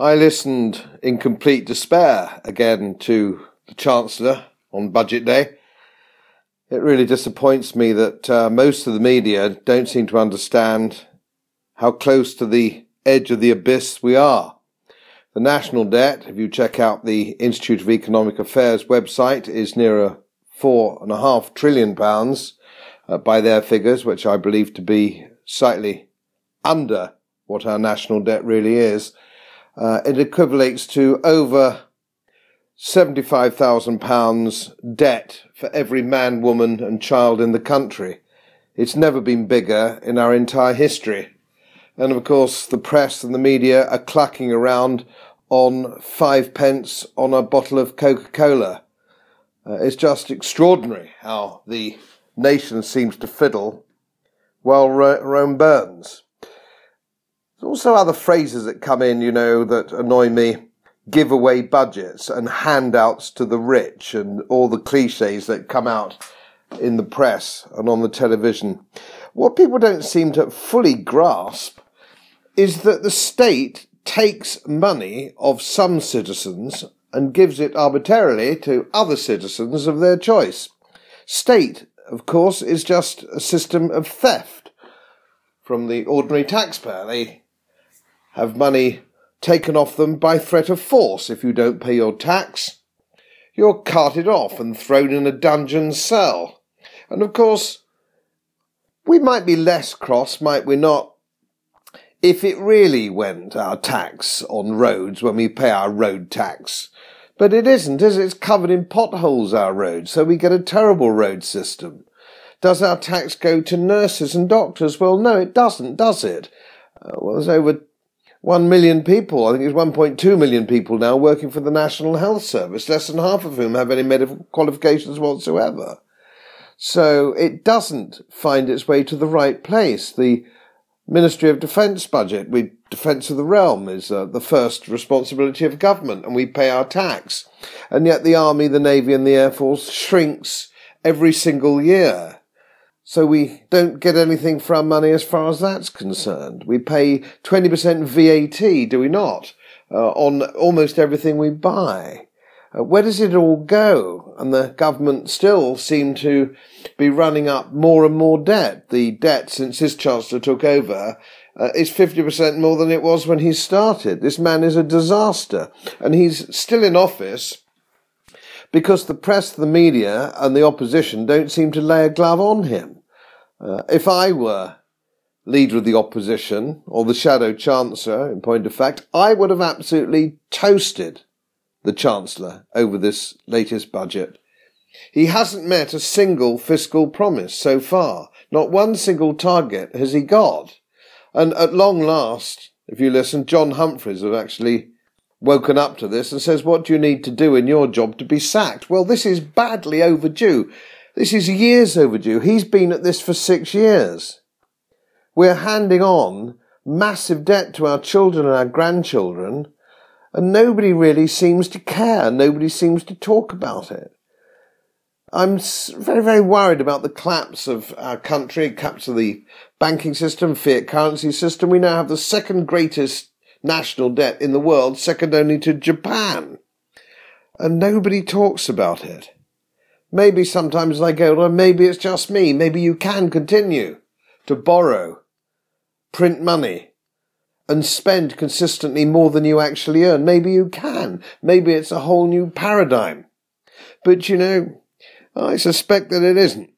I listened in complete despair again to the Chancellor on budget day. It really disappoints me that uh, most of the media don't seem to understand how close to the edge of the abyss we are. The national debt, if you check out the Institute of Economic Affairs website, is nearer four and a half trillion pounds uh, by their figures, which I believe to be slightly under what our national debt really is. Uh, it equivalates to over £75,000 debt for every man, woman, and child in the country. It's never been bigger in our entire history. And of course, the press and the media are clucking around on five pence on a bottle of Coca Cola. Uh, it's just extraordinary how the nation seems to fiddle while Rome burns. There's also other phrases that come in, you know, that annoy me. Giveaway budgets and handouts to the rich and all the cliches that come out in the press and on the television. What people don't seem to fully grasp is that the state takes money of some citizens and gives it arbitrarily to other citizens of their choice. State, of course, is just a system of theft from the ordinary taxpayer. They have money taken off them by threat of force. If you don't pay your tax, you're carted off and thrown in a dungeon cell. And of course, we might be less cross, might we not, if it really went our tax on roads when we pay our road tax. But it isn't, is it? It's covered in potholes, our roads, so we get a terrible road system. Does our tax go to nurses and doctors? Well, no, it doesn't, does it? Uh, well, there's over 1 million people, I think it's 1.2 million people now working for the National Health Service, less than half of whom have any medical qualifications whatsoever. So it doesn't find its way to the right place. The Ministry of Defence budget, we defence of the realm is uh, the first responsibility of government and we pay our tax. And yet the army, the navy and the air force shrinks every single year. So we don't get anything for our money as far as that's concerned. We pay 20% VAT, do we not, uh, on almost everything we buy. Uh, where does it all go? And the government still seem to be running up more and more debt. The debt since this chancellor took over uh, is 50% more than it was when he started. This man is a disaster. And he's still in office because the press, the media, and the opposition don't seem to lay a glove on him. Uh, if I were leader of the opposition, or the shadow chancellor, in point of fact, I would have absolutely toasted the chancellor over this latest budget. He hasn't met a single fiscal promise so far. Not one single target has he got. And at long last, if you listen, John Humphrys have actually woken up to this and says, what do you need to do in your job to be sacked? Well, this is badly overdue. This is years overdue. He's been at this for six years. We're handing on massive debt to our children and our grandchildren, and nobody really seems to care. Nobody seems to talk about it. I'm very, very worried about the collapse of our country, collapse of the banking system, fiat currency system. We now have the second greatest national debt in the world, second only to Japan. And nobody talks about it. Maybe sometimes I go, well, maybe it's just me. Maybe you can continue to borrow, print money, and spend consistently more than you actually earn. Maybe you can. Maybe it's a whole new paradigm. But you know, I suspect that it isn't.